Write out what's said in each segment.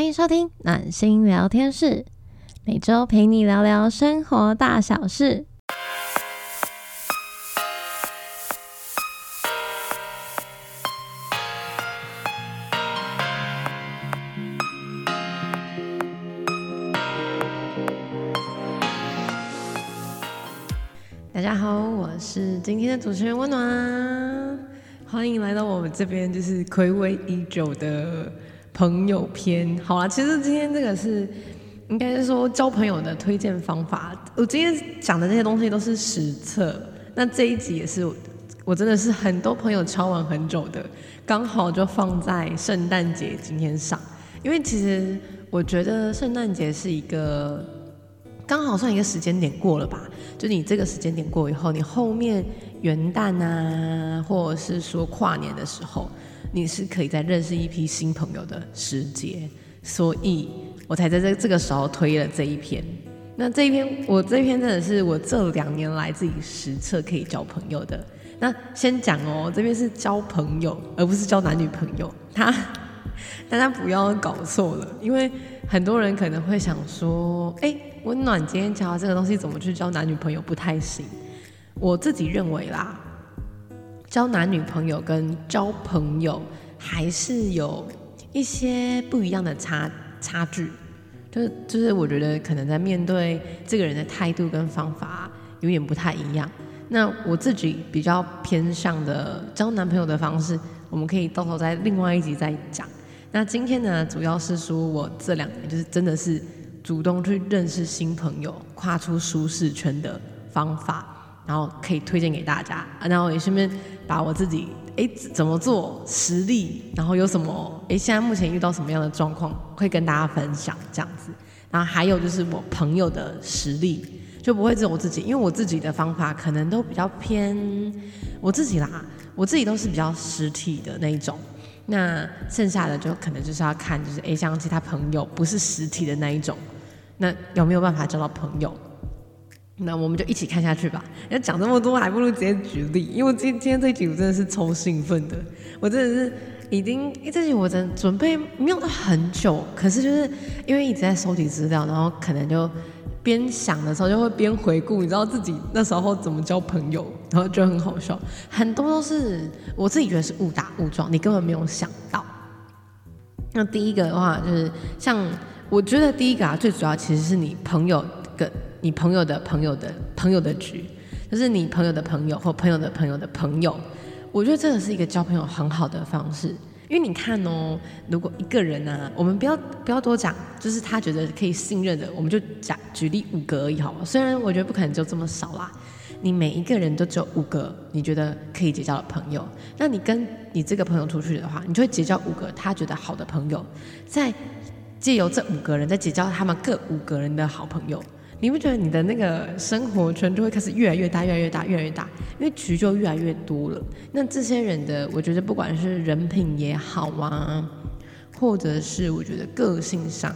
欢迎收听暖心聊天室，每周陪你聊聊生活大小事。大家好，我是今天的主持人温暖，欢迎来到我们这边，就是暌违已久的朋友篇。好啦，其实今天这个是应该是说交朋友的推荐方法。我今天讲的这些东西都是实测，那这一集也是我真的是很多朋友敲完很久的，刚好就放在圣诞节今天上，因为其实我觉得圣诞节是一个。刚好算一个时间点过了吧，就你这个时间点过以后，你后面元旦啊，或者是说跨年的时候，你是可以再认识一批新朋友的时节，所以我才在这这个时候推了这一篇。那这一篇，我这篇真的是我这两年来自己实测可以交朋友的。那先讲哦，这边是交朋友，而不是交男女朋友。他 大家不要搞错了，因为很多人可能会想说，哎。温暖今天讲的这个东西怎么去交男女朋友不太行，我自己认为啦，交男女朋友跟交朋友还是有一些不一样的差差距，就是就是我觉得可能在面对这个人的态度跟方法有点不太一样。那我自己比较偏向的交男朋友的方式，我们可以到时候在另外一集再讲。那今天呢，主要是说我这两年就是真的是。主动去认识新朋友，跨出舒适圈的方法，然后可以推荐给大家。然后也顺便把我自己哎怎么做实力，然后有什么哎现在目前遇到什么样的状况，会跟大家分享这样子。然后还有就是我朋友的实力，就不会只有我自己，因为我自己的方法可能都比较偏我自己啦，我自己都是比较实体的那一种。那剩下的就可能就是要看，就是诶，像其他朋友不是实体的那一种，那有没有办法交到朋友？那我们就一起看下去吧。要讲这么多，还不如直接举例，因为今今天这集我真的是超兴奋的，我真的是已经这集我真准备没有到很久，可是就是因为一直在收集资料，然后可能就。边想的时候就会边回顾，你知道自己那时候怎么交朋友，然后就很好笑。很多都是我自己觉得是误打误撞，你根本没有想到。那第一个的话就是，像我觉得第一个啊，最主要其实是你朋友跟你朋友的朋友的朋友的局，就是你朋友的朋友或朋友的朋友的朋友。我觉得这个是一个交朋友很好的方式。因为你看哦，如果一个人呢，我们不要不要多讲，就是他觉得可以信任的，我们就讲举例五个而已，好吗？虽然我觉得不可能就这么少啦，你每一个人都只有五个，你觉得可以结交的朋友，那你跟你这个朋友出去的话，你就会结交五个他觉得好的朋友，再借由这五个人再结交他们各五个人的好朋友。你不觉得你的那个生活圈就会开始越来越大，越来越大，越来越大？因为局就越来越多了。那这些人的，我觉得不管是人品也好啊，或者是我觉得个性上，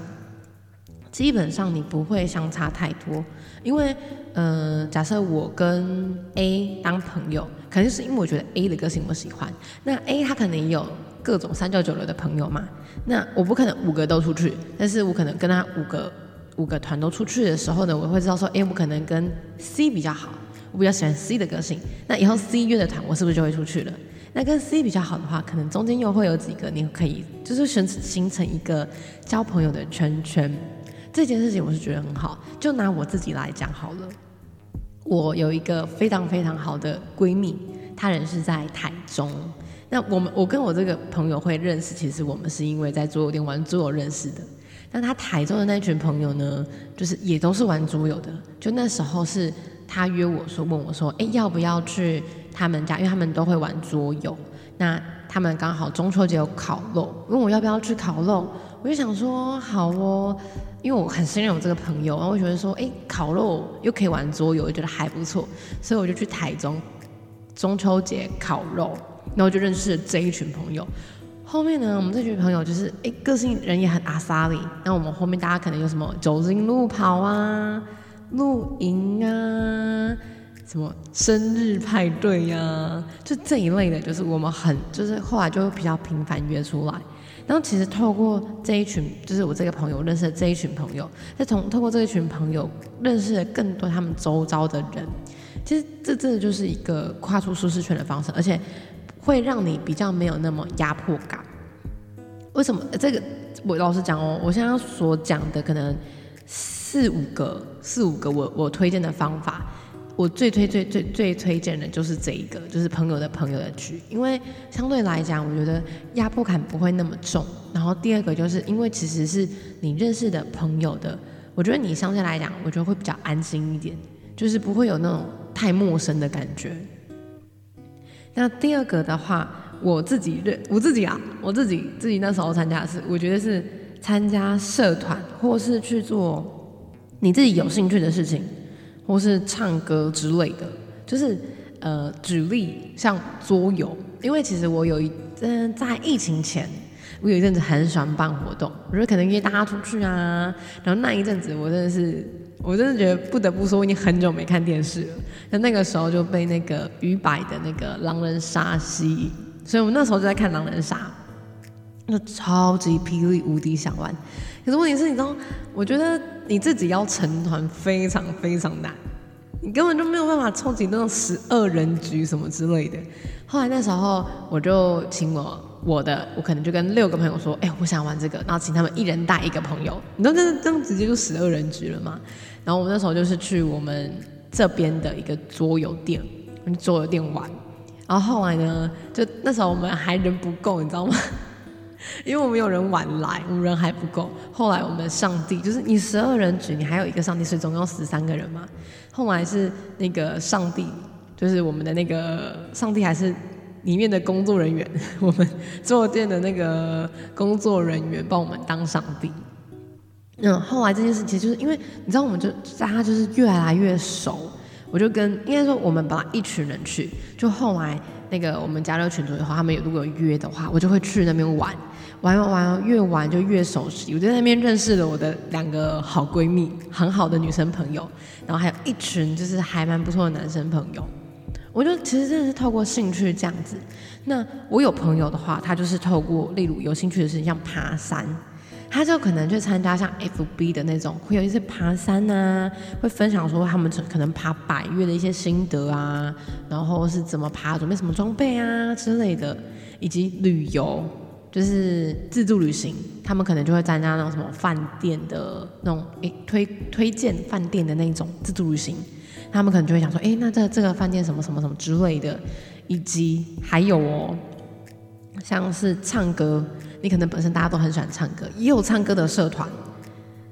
基本上你不会相差太多。因为，呃，假设我跟 A 当朋友，肯定是因为我觉得 A 的个性我喜欢。那 A 他可能也有各种三教九流的朋友嘛。那我不可能五个都出去，但是我可能跟他五个。五个团都出去的时候呢，我会知道说，哎，我可能跟 C 比较好，我比较喜欢 C 的个性。那以后 C 约的团，我是不是就会出去了？那跟 C 比较好的话，可能中间又会有几个，你可以就是形形成一个交朋友的圈圈。这件事情我是觉得很好。就拿我自己来讲好了，我有一个非常非常好的闺蜜，她人是在台中。那我们我跟我这个朋友会认识，其实我们是因为在桌游店玩桌游认识的。那他台中的那群朋友呢，就是也都是玩桌游的。就那时候是他约我说，问我说，哎，要不要去他们家？因为他们都会玩桌游。那他们刚好中秋节有烤肉，问我要不要去烤肉。我就想说好哦，因为我很信任我这个朋友，然后我觉得说，哎，烤肉又可以玩桌游，我觉得还不错，所以我就去台中中秋节烤肉，然后就认识了这一群朋友。后面呢，我们这群朋友就是哎，个性人也很阿萨里。那我们后面大家可能有什么酒精路跑啊、露营啊、什么生日派对呀，就这一类的，就是我们很就是后来就比较频繁约出来。然后其实透过这一群，就是我这个朋友认识的这一群朋友，再从透过这一群朋友认识了更多他们周遭的人。其实这真的就是一个跨出舒适圈的方式，而且会让你比较没有那么压迫感。为什么？这个我老实讲哦，我现在所讲的可能四五个、四五个我我推荐的方法。我最推最最最推荐的就是这一个，就是朋友的朋友的局，因为相对来讲，我觉得压迫感不会那么重。然后第二个就是因为其实是你认识的朋友的，我觉得你相对来讲，我觉得会比较安心一点，就是不会有那种太陌生的感觉。那第二个的话，我自己认我自己啊，我自己自己那时候参加的是，我觉得是参加社团或是去做你自己有兴趣的事情。或是唱歌之类的，就是呃，举例像桌游，因为其实我有一嗯，在疫情前，我有一阵子很喜欢办活动，我觉得可能约大家出去啊，然后那一阵子我真的是，我真的觉得不得不说，我已经很久没看电视了，那那个时候就被那个鱼摆的那个狼人杀吸引，所以我们那时候就在看狼人杀，那超级霹雳无敌想玩。可是问题是，你知道，我觉得你自己要成团非常非常难，你根本就没有办法凑齐那种十二人局什么之类的。后来那时候，我就请我我的，我可能就跟六个朋友说，哎，我想玩这个，然后请他们一人带一个朋友。你知道，这这样直接就十二人局了吗？然后我们那时候就是去我们这边的一个桌游店，桌游店玩。然后后来呢，就那时候我们还人不够，你知道吗？因为我们有人晚来，我们人还不够。后来我们上帝就是你十二人举，你还有一个上帝，所以总共十三个人嘛。后来是那个上帝，就是我们的那个上帝，还是里面的工作人员，我们坐店的那个工作人员帮我们当上帝。嗯，后来这件事其实就是因为你知道，我们就大家就是越来越熟，我就跟应该说我们本来一群人去，就后来。那个我们加入群组以后，他们有如果有约的话，我就会去那边玩，玩玩玩，越玩就越熟悉。我在那边认识了我的两个好闺蜜，很好的女生朋友，然后还有一群就是还蛮不错的男生朋友。我就其实真的是透过兴趣这样子。那我有朋友的话，他就是透过例如有兴趣的事情，像爬山。他就可能去参加像 FB 的那种，会有一些爬山啊，会分享说他们可能爬百越的一些心得啊，然后是怎么爬，准备什么装备啊之类的，以及旅游，就是自助旅行，他们可能就会参加那种什么饭店的那种诶推推荐饭店的那种自助旅行，他们可能就会想说，诶，那这这个饭店什么什么什么之类的，以及还有哦，像是唱歌。你可能本身大家都很喜欢唱歌，也有唱歌的社团，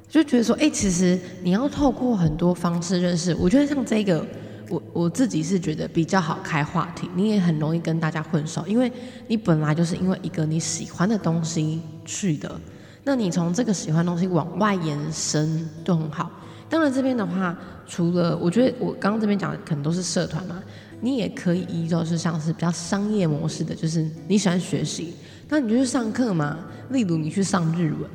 就觉得说，哎，其实你要透过很多方式认识。我觉得像这个，我我自己是觉得比较好开话题，你也很容易跟大家混熟，因为你本来就是因为一个你喜欢的东西去的，那你从这个喜欢东西往外延伸就很好。当然这边的话，除了我觉得我刚刚这边讲的可能都是社团嘛，你也可以依旧是像是比较商业模式的，就是你喜欢学习。那你就去上课嘛，例如你去上日文，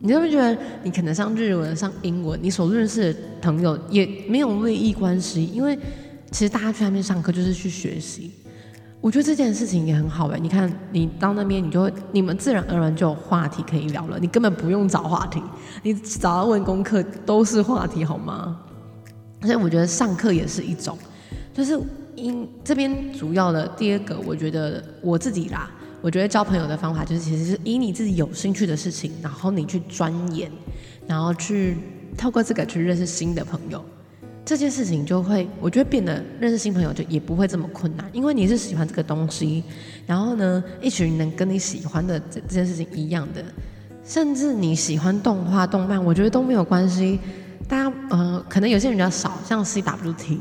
你会不会觉得你可能上日文、上英文，你所认识的朋友也没有利益关系？因为其实大家去那边上课就是去学习。我觉得这件事情也很好哎，你看你到那边，你就你们自然而然就有话题可以聊了，你根本不用找话题，你找到问功课都是话题好吗？所以我觉得上课也是一种，就是因这边主要的第二个，我觉得我自己啦。我觉得交朋友的方法就是，其实是以你自己有兴趣的事情，然后你去钻研，然后去透过这个去认识新的朋友，这件事情就会，我觉得变得认识新朋友就也不会这么困难，因为你是喜欢这个东西，然后呢，一群人跟你喜欢的这这件事情一样的，甚至你喜欢动画、动漫，我觉得都没有关系。大家呃，可能有些人比较少，像 CWT，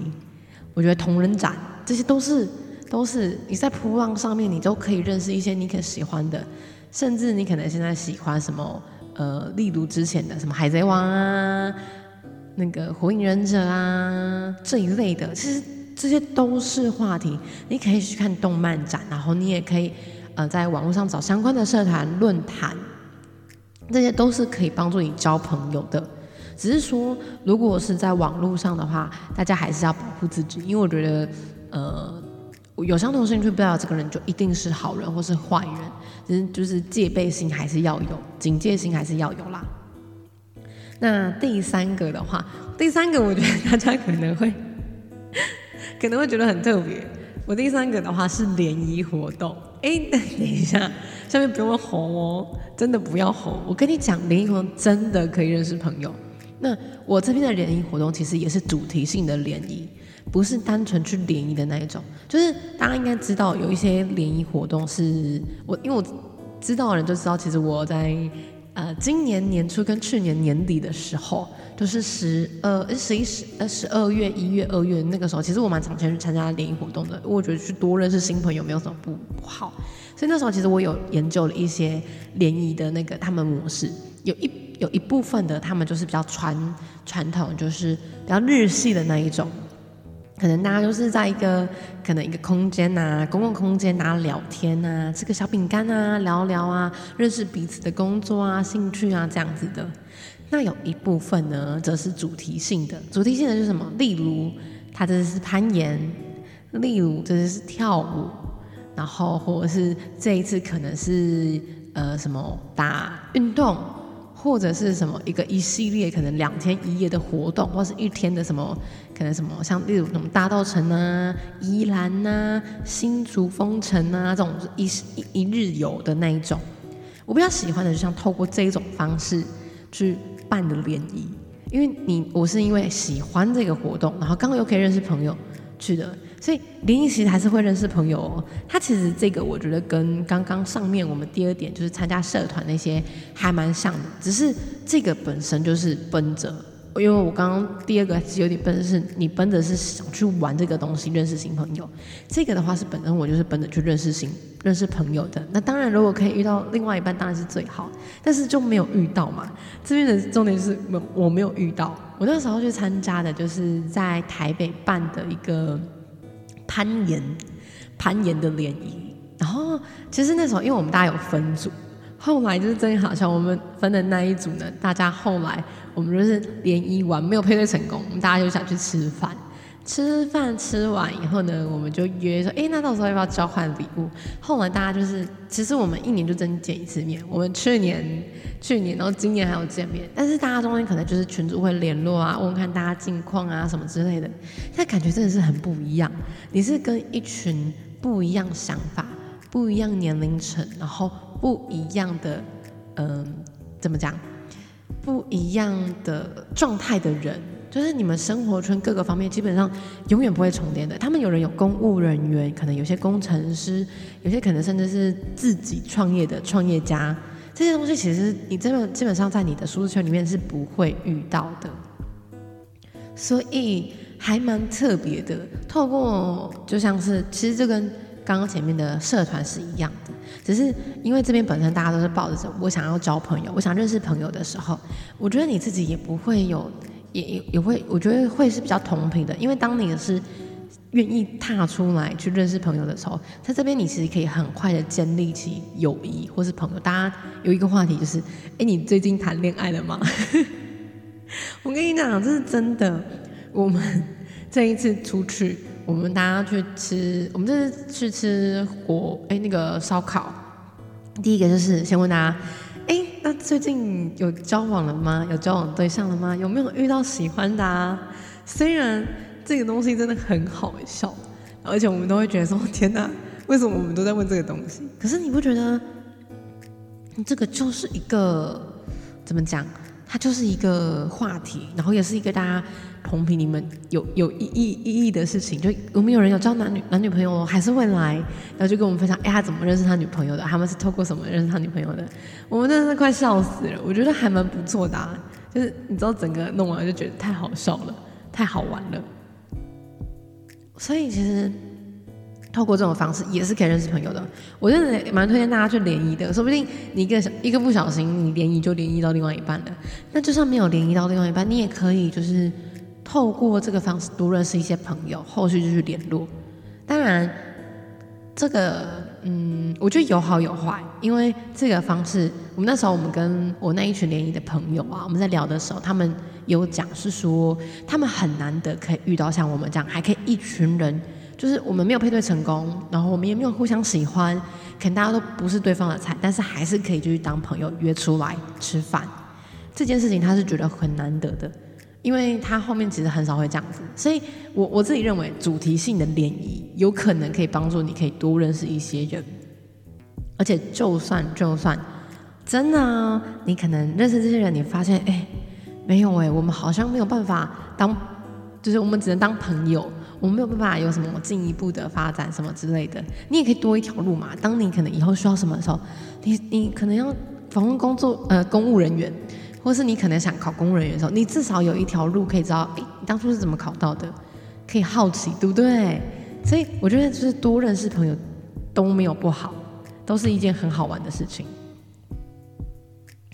我觉得同人展这些都是。都是你在扑浪上面，你都可以认识一些你可喜欢的，甚至你可能现在喜欢什么，呃，例如之前的什么海贼王啊，那个火影忍者啊这一类的，其实这些都是话题。你可以去看动漫展，然后你也可以呃在网络上找相关的社团论坛，这些都是可以帮助你交朋友的。只是说，如果是在网络上的话，大家还是要保护自己，因为我觉得呃。有相同兴趣，不代表这个人就一定是好人或是坏人，只是就是戒备心还是要有，警戒心还是要有啦。那第三个的话，第三个我觉得大家可能会 可能会觉得很特别。我第三个的话是联谊活动。哎，等一下，下面不用吼哦，真的不要吼。我跟你讲，联谊活动真的可以认识朋友。那我这边的联谊活动其实也是主题性的联谊，不是单纯去联谊的那一种。就是大家应该知道，有一些联谊活动是我，因为我知道的人就知道，其实我在。呃，今年年初跟去年年底的时候，都是十二、十一、十呃十二月、一月、二月那个时候，其实我蛮常去参加联谊活动的，因为我觉得去多认识新朋友没有什么不不好。所以那时候其实我有研究了一些联谊的那个他们模式，有一有一部分的他们就是比较传传统，就是比较日系的那一种。可能大家都是在一个可能一个空间呐，公共空间呐聊天呐，吃个小饼干啊，聊聊啊，认识彼此的工作啊、兴趣啊这样子的。那有一部分呢，则是主题性的。主题性的就是什么？例如，他这是攀岩；例如，这是跳舞；然后，或者是这一次可能是呃什么打运动。或者是什么一个一系列可能两天一夜的活动，或是一天的什么可能什么像例如什么大道城啊、宜兰呐、新竹风城啊这种一一一日游的那一种，我比较喜欢的就像透过这一种方式去办的联谊，因为你我是因为喜欢这个活动，然后刚好又可以认识朋友去的。所以联谊其实还是会认识朋友哦。他其实这个我觉得跟刚刚上面我们第二点就是参加社团那些还蛮像的，只是这个本身就是奔着，因为我刚刚第二个是有点奔，是你奔着是想去玩这个东西，认识新朋友。这个的话是本身我就是奔着去认识新认识朋友的。那当然如果可以遇到另外一半当然是最好，但是就没有遇到嘛。这边的重点是我我没有遇到。我那时候去参加的就是在台北办的一个。攀岩，攀岩的联谊。然后其实那时候，因为我们大家有分组，后来就是真的好像我们分的那一组呢，大家后来我们就是联谊完没有配对成功，大家就想去吃饭。吃饭吃完以后呢，我们就约说，哎，那到时候要不要交换礼物？后来大家就是，其实我们一年就真见一次面。我们去年、去年，然后今年还有见面，但是大家中间可能就是群主会联络啊，问看大家近况啊什么之类的。那感觉真的是很不一样。你是跟一群不一样想法、不一样年龄层，然后不一样的，嗯，怎么讲？不一样的状态的人。就是你们生活圈各个方面基本上永远不会重叠的。他们有人有公务人员，可能有些工程师，有些可能甚至是自己创业的创业家。这些东西其实你真的基本上在你的舒适圈里面是不会遇到的，所以还蛮特别的。透过就像是其实这跟刚刚前面的社团是一样的，只是因为这边本身大家都是抱着我想要交朋友，我想认识朋友的时候，我觉得你自己也不会有。也也也会，我觉得会是比较同频的，因为当你是愿意踏出来去认识朋友的时候，在这边你其实可以很快的建立起友谊或是朋友。大家有一个话题就是，哎，你最近谈恋爱了吗？我跟你讲，这是真的。我们 这一次出去，我们大家去吃，我们这次去吃火，哎，那个烧烤。第一个就是先问大家。哎，那最近有交往了吗？有交往对象了吗？有没有遇到喜欢的啊？虽然这个东西真的很好笑，而且我们都会觉得说：天哪，为什么我们都在问这个东西？可是你不觉得，这个就是一个怎么讲？它就是一个话题，然后也是一个大家。同频，你们有有意义意义的事情，就我们有人有交男女男女朋友，还是会来，然后就跟我们分享，哎，他怎么认识他女朋友的？他们是透过什么认识他女朋友的？我们真的是快笑死了，我觉得还蛮不错的，就是你知道整个弄完就觉得太好笑了，太好玩了。所以其实透过这种方式也是可以认识朋友的。我真的蛮推荐大家去联谊的，说不定你一个一个不小心，你联谊就联谊到另外一半了。那就算没有联谊到另外一半，你也可以就是。透过这个方式多认识一些朋友，后续就去联络。当然，这个嗯，我觉得有好有坏，因为这个方式，我们那时候我们跟我那一群联谊的朋友啊，我们在聊的时候，他们有讲是说，他们很难得可以遇到像我们这样，还可以一群人就是我们没有配对成功，然后我们也没有互相喜欢，可能大家都不是对方的菜，但是还是可以继续当朋友，约出来吃饭。这件事情他是觉得很难得的，因为他后面其实很少会这样子，所以我我自己认为主题性的联谊有可能可以帮助你可以多认识一些人，而且就算就算真的啊你可能认识这些人，你发现哎没有哎，我们好像没有办法当，就是我们只能当朋友。我们没有办法有什么进一步的发展什么之类的，你也可以多一条路嘛。当你可能以后需要什么的时候，你你可能要访问工作呃公务人员，或是你可能想考公务人员的时候，你至少有一条路可以知道，哎，你当初是怎么考到的，可以好奇，对不对？所以我觉得就是多认识朋友都没有不好，都是一件很好玩的事情。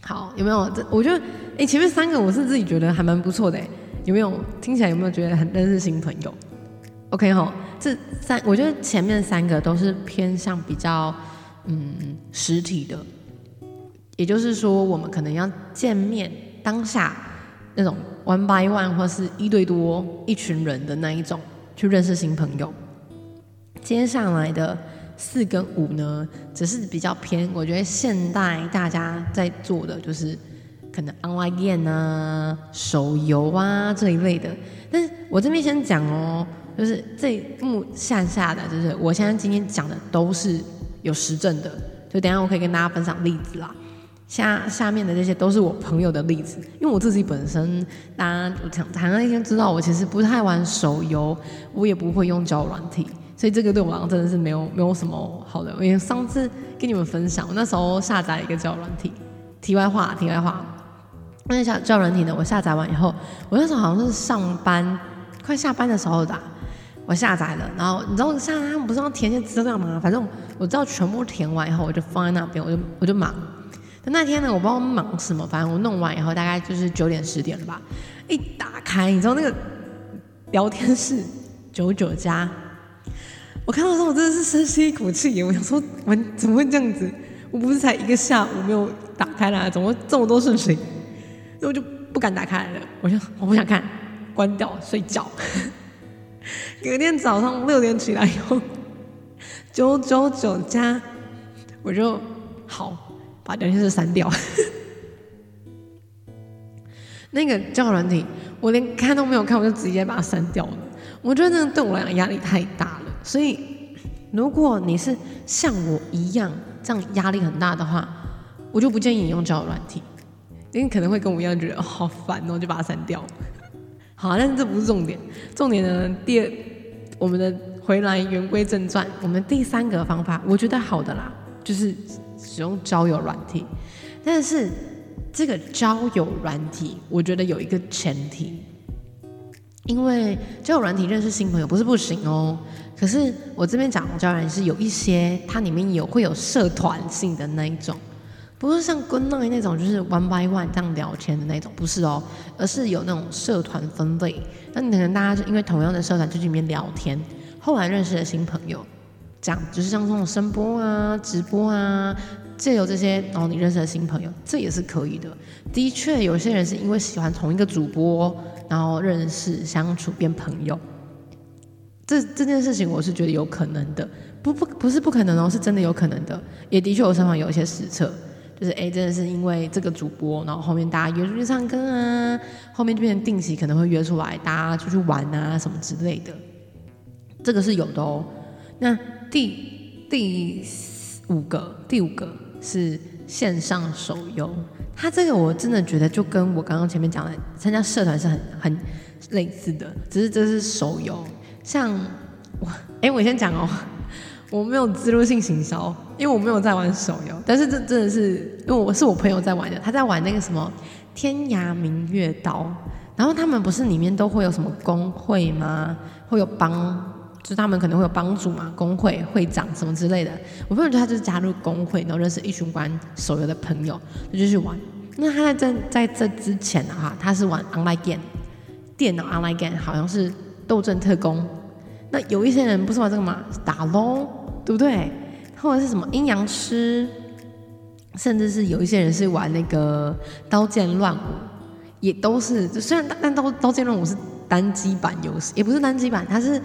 好，有没有？这我觉得，哎，前面三个我是自己觉得还蛮不错的，有没有？听起来有没有觉得很认识新朋友？OK 哈，这三我觉得前面三个都是偏向比较嗯实体的，也就是说我们可能要见面当下那种 one by one 或是一对多一群人的那一种去认识新朋友。接下来的四跟五呢，只是比较偏，我觉得现代大家在做的就是可能 online game 啊、手游啊这一类的。但是我这边先讲哦。就是这目下下的，就是我现在今天讲的都是有实证的，就等下我可以跟大家分享例子啦。下下面的这些都是我朋友的例子，因为我自己本身，大家我讲谈了一天知道，我其实不太玩手游，我也不会用交软体，所以这个对我来讲真的是没有没有什么好的。因为上次跟你们分享，我那时候下载一个交软体。题外话，题外话，那下交软体呢，我下载完以后，我那时候好像是上班快下班的时候的。我下载了，然后你知道下载他们不是要填些资料吗？反正我知道全部填完以后，我就放在那边，我就我就忙。那天呢，我不知道忙什么，反正我弄完以后大概就是九点十点了吧。一打开，你知道那个聊天室九九加，我看到时候我真的是深吸一口气，我想说我怎么会这样子？我不是才一个下午没有打开啦，怎么这么多事情？所以我就不敢打开了，我就我不想看，关掉睡觉。隔天早上六点起来以后，九九九加，我就好把聊天室删掉。那个交友软体，我连看都没有看，我就直接把它删掉了。我觉得那对我来讲压力太大了。所以，如果你是像我一样这样压力很大的话，我就不建议你用交友软体，因为可能会跟我一样觉得好烦哦，就把它删掉。好，但是这不是重点。重点呢，第二，我们的回来言归正传，我们第三个方法，我觉得好的啦，就是使用交友软体。但是这个交友软体，我觉得有一个前提，因为交友软体认识新朋友不是不行哦。可是我这边讲的交友软体是有一些，它里面有会有社团性的那一种。不是像 Good Night 那种，就是 One by One 这样聊天的那种，不是哦，而是有那种社团分类。那你可能大家就因为同样的社团就去里面聊天，后来认识了新朋友，这样就是像这种声波啊、直播啊，借由这些，然后你认识了新朋友，这也是可以的。的确，有些人是因为喜欢同一个主播，然后认识、相处变朋友。这这件事情我是觉得有可能的，不不不是不可能哦，是真的有可能的。也的确，我身旁有一些实测。就是哎，真的是因为这个主播，然后后面大家约出去唱歌啊，后面就变成定期可能会约出来，大家出去玩啊什么之类的，这个是有的哦。那第第五个，第五个是线上手游，它这个我真的觉得就跟我刚刚前面讲的参加社团是很很类似的，只是这是手游。像我，哎，我先讲哦。我没有自入性行销，因为我没有在玩手游。但是这真的是，因为我是我朋友在玩的，他在玩那个什么《天涯明月刀》，然后他们不是里面都会有什么工会吗？会有帮，就是他们可能会有帮助嘛，工会会长什么之类的。我朋友就他就是加入工会，然后认识一群玩手游的朋友，就去玩。那他在在在这之前的话，他是玩 online game，电脑 online game，好像是斗阵特工。那有一些人不是玩这个吗？打龙，对不对？或者是什么阴阳师，甚至是有一些人是玩那个刀剑乱舞，也都是。虽然但刀刀剑乱舞是单机版游戏，也不是单机版，它是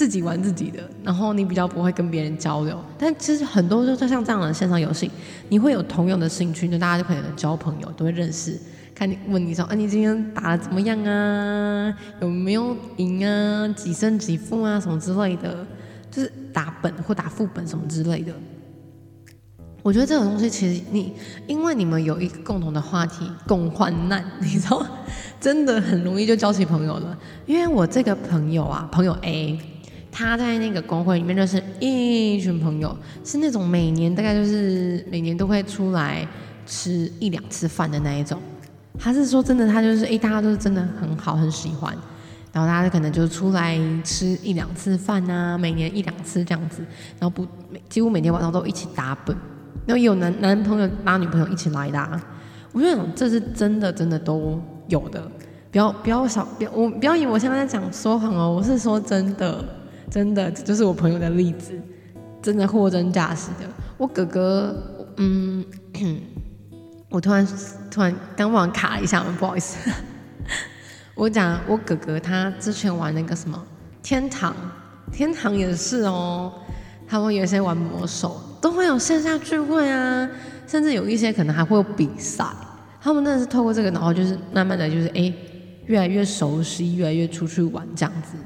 自己玩自己的，然后你比较不会跟别人交流。但其实很多就像这样的线上游戏，你会有同样的兴趣，那大家就可能交朋友，都会认识。看你问你说，啊，你今天打的怎么样啊？有没有赢啊？几胜几负啊？什么之类的，就是打本或打副本什么之类的。我觉得这种东西其实你，因为你们有一个共同的话题，共患难，你知道，真的很容易就交起朋友了。因为我这个朋友啊，朋友 A，他在那个公会里面认识一群朋友，是那种每年大概就是每年都会出来吃一两次饭的那一种。他是说真的，他就是哎，大家都是真的很好，很喜欢，然后大家可能就出来吃一两次饭啊，每年一两次这样子，然后不几乎每天晚上都一起打本。然后有男男朋友拉女朋友一起来的，我觉得这是真的，真的都有的。不要不要少，不要我不要以为我现在在讲说谎哦，我是说真的，真的，这就是我朋友的例子，真的货真价实的。我哥哥，嗯，我突然突然刚忘卡一下，不好意思。我讲我哥哥他之前玩那个什么天堂，天堂也是哦，他们有些玩魔兽。都会有线下聚会啊，甚至有一些可能还会有比赛。他们真的是透过这个，然后就是慢慢的就是哎，越来越熟悉，越来越出去玩这样子。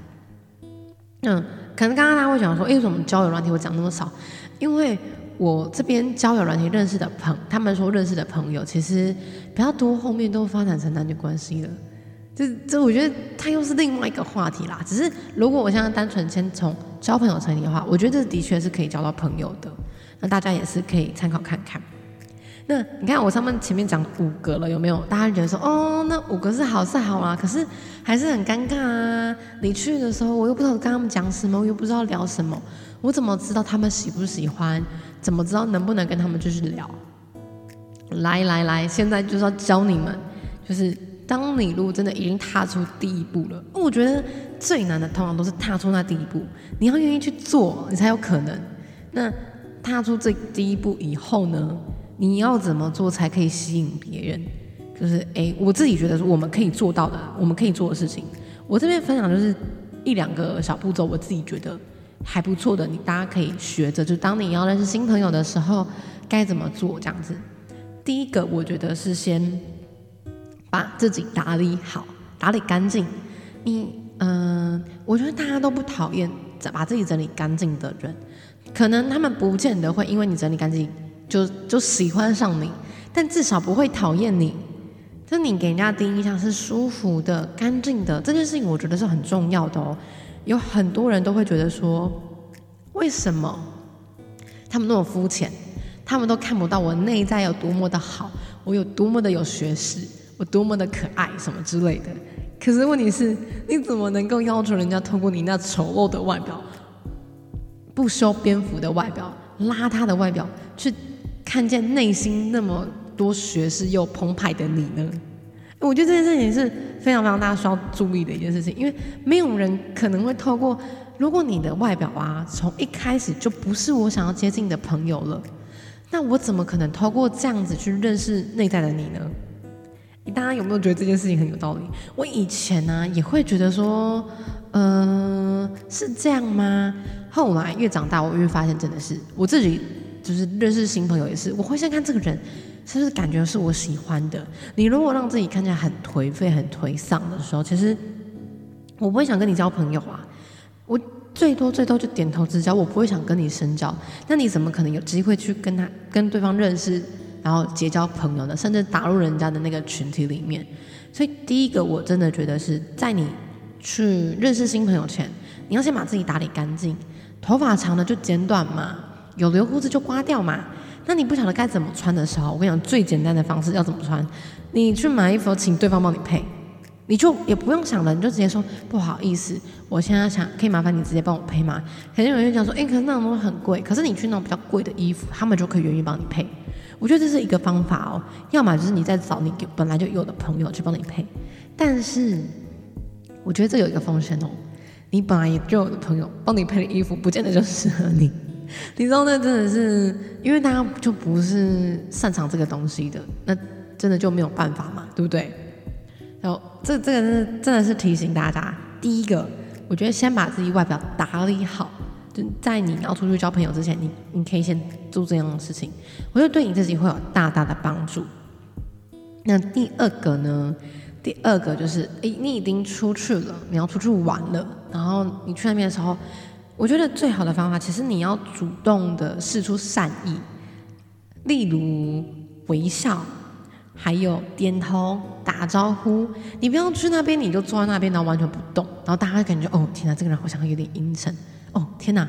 嗯，可能刚刚大家会讲说，哎，为什么交友软体会讲那么少？因为我这边交友软体认识的朋，他们说认识的朋友其实比较多，后面都发展成男女关系了。这这，我觉得它又是另外一个话题啦。只是如果我现在单纯先从交朋友成立的话，我觉得这的确是可以交到朋友的。那大家也是可以参考看看。那你看我上面前面讲五个了，有没有？大家觉得说，哦，那五个是好是好啊，可是还是很尴尬啊。你去的时候，我又不知道跟他们讲什么，我又不知道聊什么，我怎么知道他们喜不喜欢？怎么知道能不能跟他们继续聊？来来来，现在就是要教你们，就是当你如果真的已经踏出第一步了，我觉得最难的通常都是踏出那第一步，你要愿意去做，你才有可能。那。踏出这第一步以后呢，你要怎么做才可以吸引别人？就是哎，我自己觉得我们可以做到的，我们可以做的事情，我这边分享就是一两个小步骤，我自己觉得还不错的，你大家可以学着。就当你要认识新朋友的时候，该怎么做这样子？第一个，我觉得是先把自己打理好，打理干净。你嗯，我觉得大家都不讨厌把自己整理干净的人。可能他们不见得会因为你整理干净就就喜欢上你，但至少不会讨厌你。就你给人家第一印象是舒服的、干净的，这件事情我觉得是很重要的哦。有很多人都会觉得说，为什么他们那么肤浅？他们都看不到我内在有多么的好，我有多么的有学识，我多么的可爱什么之类的。可是问题是，你怎么能够要求人家通过你那丑陋的外表？不修边幅的外表，邋遢的外表，去看见内心那么多学识又澎湃的你呢？我觉得这件事情是非常非常大家需要注意的一件事情，因为没有人可能会透过，如果你的外表啊，从一开始就不是我想要接近的朋友了，那我怎么可能透过这样子去认识内在的你呢？大家有没有觉得这件事情很有道理？我以前呢也会觉得说，嗯，是这样吗？后来越长大，我越发现真的是我自己，就是认识新朋友也是，我会先看这个人是不是感觉是我喜欢的。你如果让自己看起来很颓废、很颓丧的时候，其实我不会想跟你交朋友啊。我最多最多就点头之交，我不会想跟你深交。那你怎么可能有机会去跟他、跟对方认识，然后结交朋友呢？甚至打入人家的那个群体里面？所以第一个，我真的觉得是在你去认识新朋友前，你要先把自己打理干净。头发长的就剪短嘛，有留胡子就刮掉嘛。那你不晓得该怎么穿的时候，我跟你讲最简单的方式要怎么穿。你去买衣服，请对方帮你配，你就也不用想了，你就直接说不好意思，我现在想可以麻烦你直接帮我配吗？肯定有人讲说，哎，可是那种东西很贵。可是你去那种比较贵的衣服，他们就可以愿意帮你配。我觉得这是一个方法哦。要么就是你在找你本来就有的朋友去帮你配，但是我觉得这有一个风险哦。你本来就有的朋友帮你配的衣服，不见得就适合你。你知道那真的是，因为大家就不是擅长这个东西的，那真的就没有办法嘛，对不对？然后这这个是真的是提醒大家，第一个我觉得先把自己外表打理好，就在你要出去交朋友之前，你你可以先做这样的事情，我觉得对你自己会有大大的帮助。那第二个呢？第二个就是，诶，你已经出去了，你要出去玩了，然后你去那边的时候，我觉得最好的方法，其实你要主动的示出善意，例如微笑，还有点头打招呼。你不要去那边，你就坐在那边，然后完全不动，然后大家感觉，哦，天哪，这个人好像有点阴沉，哦，天哪，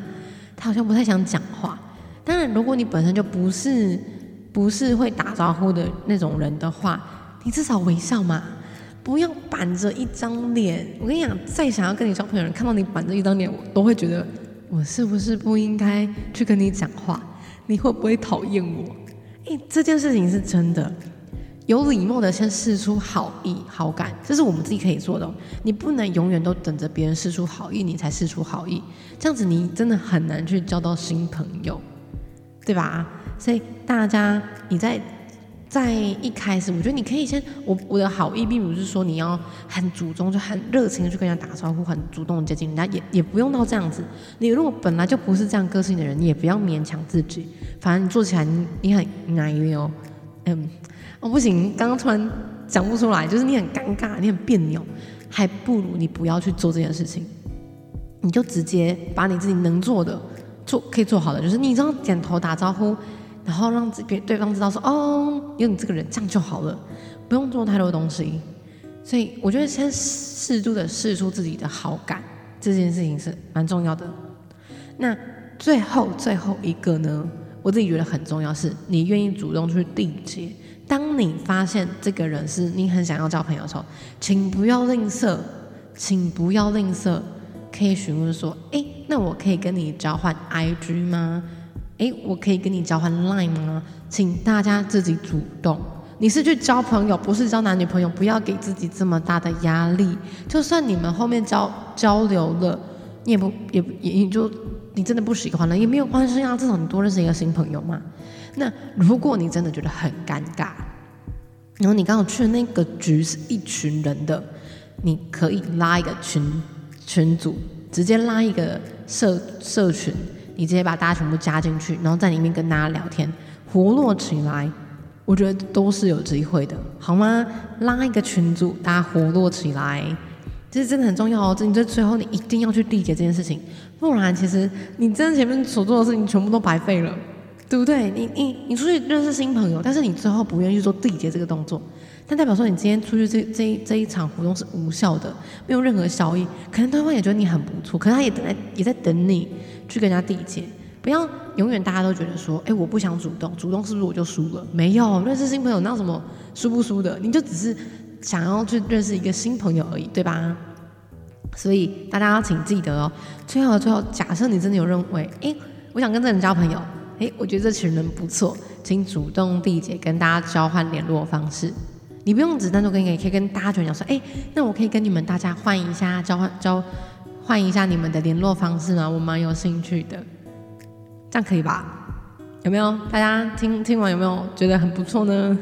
他好像不太想讲话。当然，如果你本身就不是不是会打招呼的那种人的话，你至少微笑嘛。不要板着一张脸，我跟你讲，再想要跟你交朋友的人，看到你板着一张脸，我都会觉得我是不是不应该去跟你讲话？你会不会讨厌我？诶，这件事情是真的，有礼貌的先示出好意、好感，这是我们自己可以做的。你不能永远都等着别人示出好意，你才示出好意，这样子你真的很难去交到新朋友，对吧？所以大家你在。在一开始，我觉得你可以先我我的好意，并不是说你要很主动，就很热情的去跟人家打招呼，很主动接近人家，也也不用到这样子。你如果本来就不是这样个性的人，你也不要勉强自己。反正你做起来你很奶油，嗯，哦不行，刚刚突然讲不出来，就是你很尴尬，你很别扭，还不如你不要去做这件事情，你就直接把你自己能做的做可以做好的，就是你这样点头打招呼。然后让别对方知道说哦，有你这个人这样就好了，不用做太多东西。所以我觉得先适度的试出自己的好感，这件事情是蛮重要的。那最后最后一个呢，我自己觉得很重要，是你愿意主动去缔结。当你发现这个人是你很想要交朋友的时候，请不要吝啬，请不要吝啬，可以询问说，哎，那我可以跟你交换 IG 吗？哎，我可以跟你交换 Line 吗？请大家自己主动。你是去交朋友，不是交男女朋友，不要给自己这么大的压力。就算你们后面交交流了，你也不也也也就你真的不喜欢了，也没有关系啊。至少你多认识一个新朋友嘛。那如果你真的觉得很尴尬，然后你刚好去的那个局是一群人的，你可以拉一个群群组，直接拉一个社社群。你直接把大家全部加进去，然后在里面跟大家聊天，活络起来，我觉得都是有机会的，好吗？拉一个群组，大家活络起来，这是真的很重要哦。这你在最后你一定要去缔结这件事情，不然其实你真的前面所做的事情全部都白费了，对不对？你你你出去认识新朋友，但是你最后不愿意去做缔结这个动作，但代表说你今天出去这这这一场活动是无效的，没有任何效益。可能对方也觉得你很不错，可能他也等在也在等你。去跟人家缔结，不要永远大家都觉得说，哎，我不想主动，主动是不是我就输了？没有，认识新朋友那什么输不输的？你就只是想要去认识一个新朋友而已，对吧？所以大家要请记得哦，最后最后，假设你真的有认为，哎，我想跟这人交朋友，哎，我觉得这群人不错，请主动缔结，跟大家交换联络方式。你不用只单独跟一个，也可以跟大家讲说，哎，那我可以跟你们大家换一下，交换交。换一下你们的联络方式呢？我蛮有兴趣的，这样可以吧？有没有？大家听听完有没有觉得很不错呢？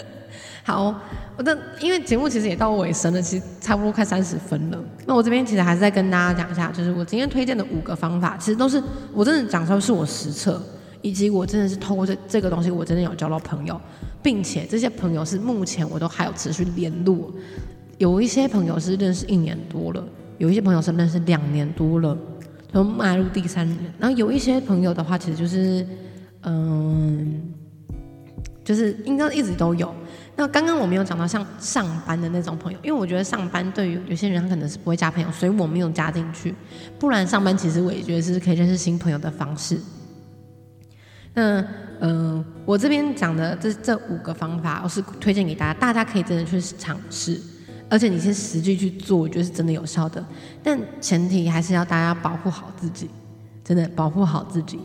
好，我的因为节目其实也到尾声了，其实差不多快三十分了。那我这边其实还是在跟大家讲一下，就是我今天推荐的五个方法，其实都是我真的讲出来是我实测，以及我真的是透过这这个东西，我真的有交到朋友，并且这些朋友是目前我都还有持续联络，有一些朋友是认识一年多了。有一些朋友是认识两年多了，从迈入第三年。然后有一些朋友的话，其实就是，嗯，就是应该一直都有。那刚刚我没有讲到像上班的那种朋友，因为我觉得上班对于有些人他可能是不会加朋友，所以我没有加进去。不然上班其实我也觉得是可以认识新朋友的方式。那嗯，我这边讲的这这五个方法，我是推荐给大家，大家可以真的去尝试。而且你先实际去做，我觉得是真的有效的。但前提还是要大家保护好自己，真的保护好自己。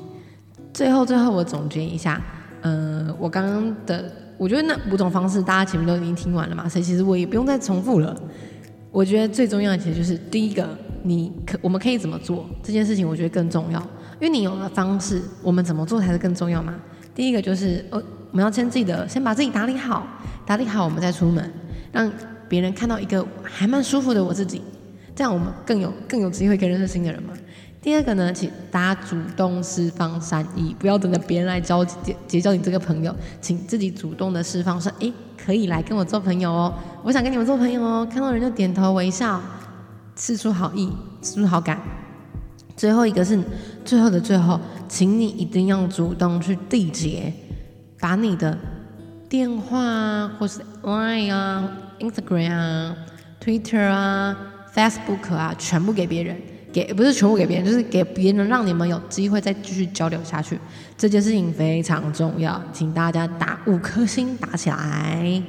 最后，最后我总结一下，呃，我刚刚的，我觉得那五种方式，大家前面都已经听完了嘛，所以其实我也不用再重复了。我觉得最重要的其实就是第一个，你可我们可以怎么做这件事情，我觉得更重要，因为你有了方式，我们怎么做才是更重要嘛。第一个就是，呃，我们要先记得，先把自己打理好，打理好，我们再出门，让。别人看到一个还蛮舒服的我自己，这样我们更有更有机会可以认识新的人嘛。第二个呢，请大家主动释放善意，不要等着别人来交结结交你这个朋友，请自己主动的释放说，诶，可以来跟我做朋友哦，我想跟你们做朋友哦，看到人就点头微笑，示出好意，示出好感。最后一个是最后的最后，请你一定要主动去缔结，把你的电话啊，或是 Line 啊、Instagram 啊、Twitter 啊、Facebook 啊，全部给别人。给不是全部给别人，就是给别人，让你们有机会再继续交流下去。这件事情非常重要，请大家打五颗星打起来，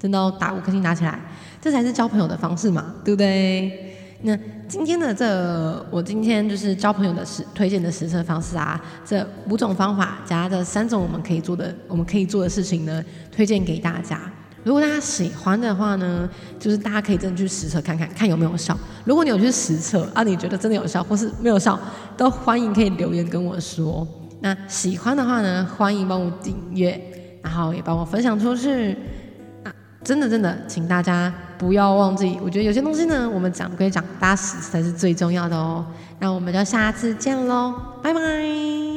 真的哦，打五颗星打起来，这才是交朋友的方式嘛，对不对？那今天的这，我今天就是交朋友的实推荐的实测方式啊，这五种方法加这三种我们可以做的，我们可以做的事情呢，推荐给大家。如果大家喜欢的话呢，就是大家可以真的去实测看看，看有没有效。如果你有去实测啊，你觉得真的有效，或是没有效，都欢迎可以留言跟我说。那喜欢的话呢，欢迎帮我订阅，然后也帮我分享出去。真的真的，请大家不要忘记，我觉得有些东西呢，我们讲归讲，大家实才是最重要的哦。那我们就下次见喽，拜拜。